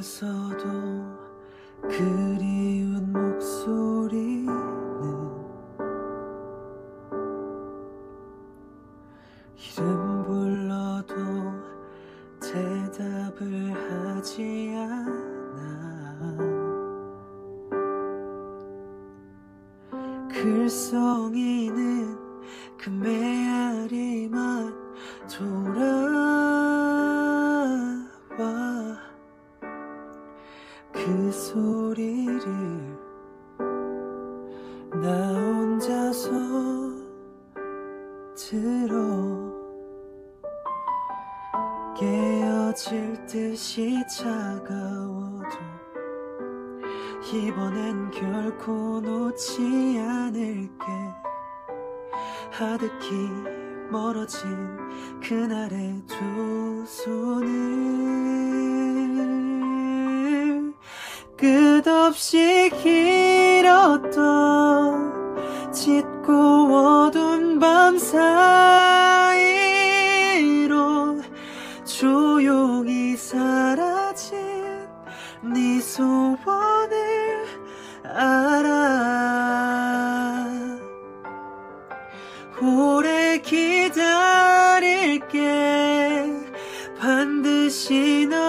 가서도 그리운 목소리는 이름 불러도 대답을 하지 않아. 글썽이는 그매 그 소리를 나 혼자서 들어 깨어질 듯이 차가워도 이번엔 결코 놓지 않을게. 하득히 멀어진 그날의 두 손을 끝없이 길었던 짙고 어두운 밤 사이로 조용히 사라진 네 소원을 알아. 오래 기다릴게. 반드시 너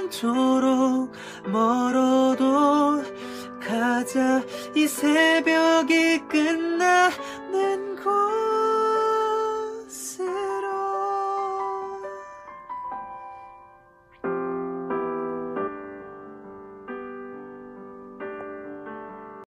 않도록 멀어도 가자. 이 새벽이 끝